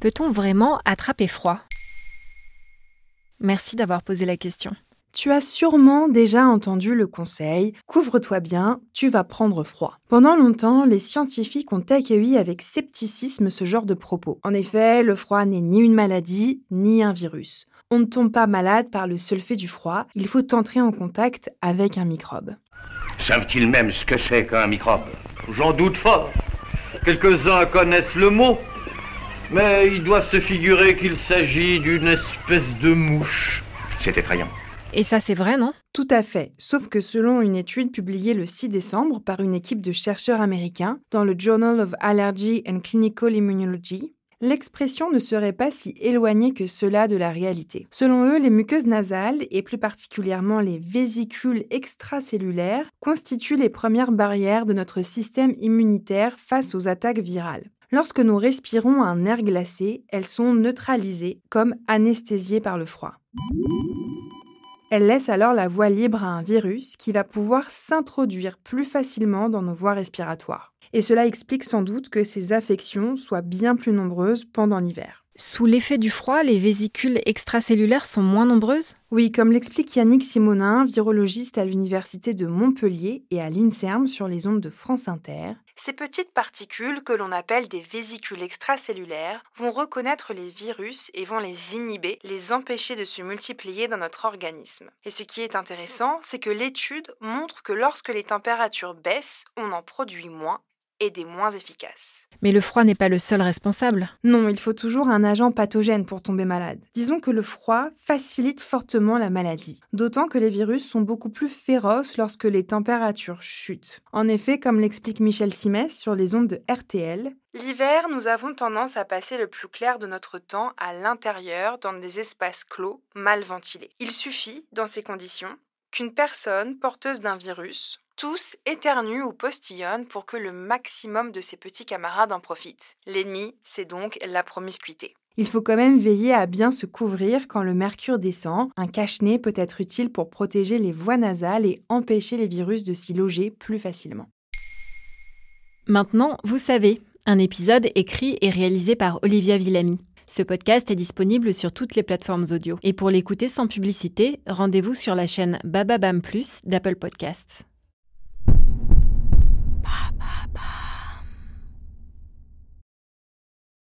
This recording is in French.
Peut-on vraiment attraper froid? Merci d'avoir posé la question. Tu as sûrement déjà entendu le conseil Couvre-toi bien, tu vas prendre froid. Pendant longtemps, les scientifiques ont accueilli avec scepticisme ce genre de propos. En effet, le froid n'est ni une maladie, ni un virus. On ne tombe pas malade par le seul fait du froid, il faut entrer en contact avec un microbe. Savent-ils même ce que c'est qu'un microbe? J'en doute fort. Quelques-uns connaissent le mot, mais ils doivent se figurer qu'il s'agit d'une espèce de mouche. C'est effrayant. Et ça, c'est vrai, non? Tout à fait, sauf que selon une étude publiée le 6 décembre par une équipe de chercheurs américains dans le Journal of Allergy and Clinical Immunology, l'expression ne serait pas si éloignée que cela de la réalité. Selon eux, les muqueuses nasales, et plus particulièrement les vésicules extracellulaires, constituent les premières barrières de notre système immunitaire face aux attaques virales. Lorsque nous respirons un air glacé, elles sont neutralisées, comme anesthésiées par le froid. Elles laissent alors la voie libre à un virus qui va pouvoir s'introduire plus facilement dans nos voies respiratoires. Et cela explique sans doute que ces affections soient bien plus nombreuses pendant l'hiver. Sous l'effet du froid, les vésicules extracellulaires sont moins nombreuses? Oui, comme l'explique Yannick Simonin, virologiste à l'Université de Montpellier et à l'INSERM sur les ondes de France Inter, ces petites particules que l'on appelle des vésicules extracellulaires vont reconnaître les virus et vont les inhiber, les empêcher de se multiplier dans notre organisme. Et ce qui est intéressant, c'est que l'étude montre que lorsque les températures baissent, on en produit moins et des moins efficaces. Mais le froid n'est pas le seul responsable. Non, il faut toujours un agent pathogène pour tomber malade. Disons que le froid facilite fortement la maladie, d'autant que les virus sont beaucoup plus féroces lorsque les températures chutent. En effet, comme l'explique Michel Simès sur les ondes de RTL, L'hiver, nous avons tendance à passer le plus clair de notre temps à l'intérieur dans des espaces clos, mal ventilés. Il suffit, dans ces conditions, qu'une personne porteuse d'un virus tous éternuent ou postillonnent pour que le maximum de ses petits camarades en profitent. L'ennemi, c'est donc la promiscuité. Il faut quand même veiller à bien se couvrir quand le mercure descend. Un cache-nez peut être utile pour protéger les voies nasales et empêcher les virus de s'y loger plus facilement. Maintenant, vous savez, un épisode écrit et réalisé par Olivia Villamy. Ce podcast est disponible sur toutes les plateformes audio. Et pour l'écouter sans publicité, rendez-vous sur la chaîne Bababam Plus d'Apple Podcasts.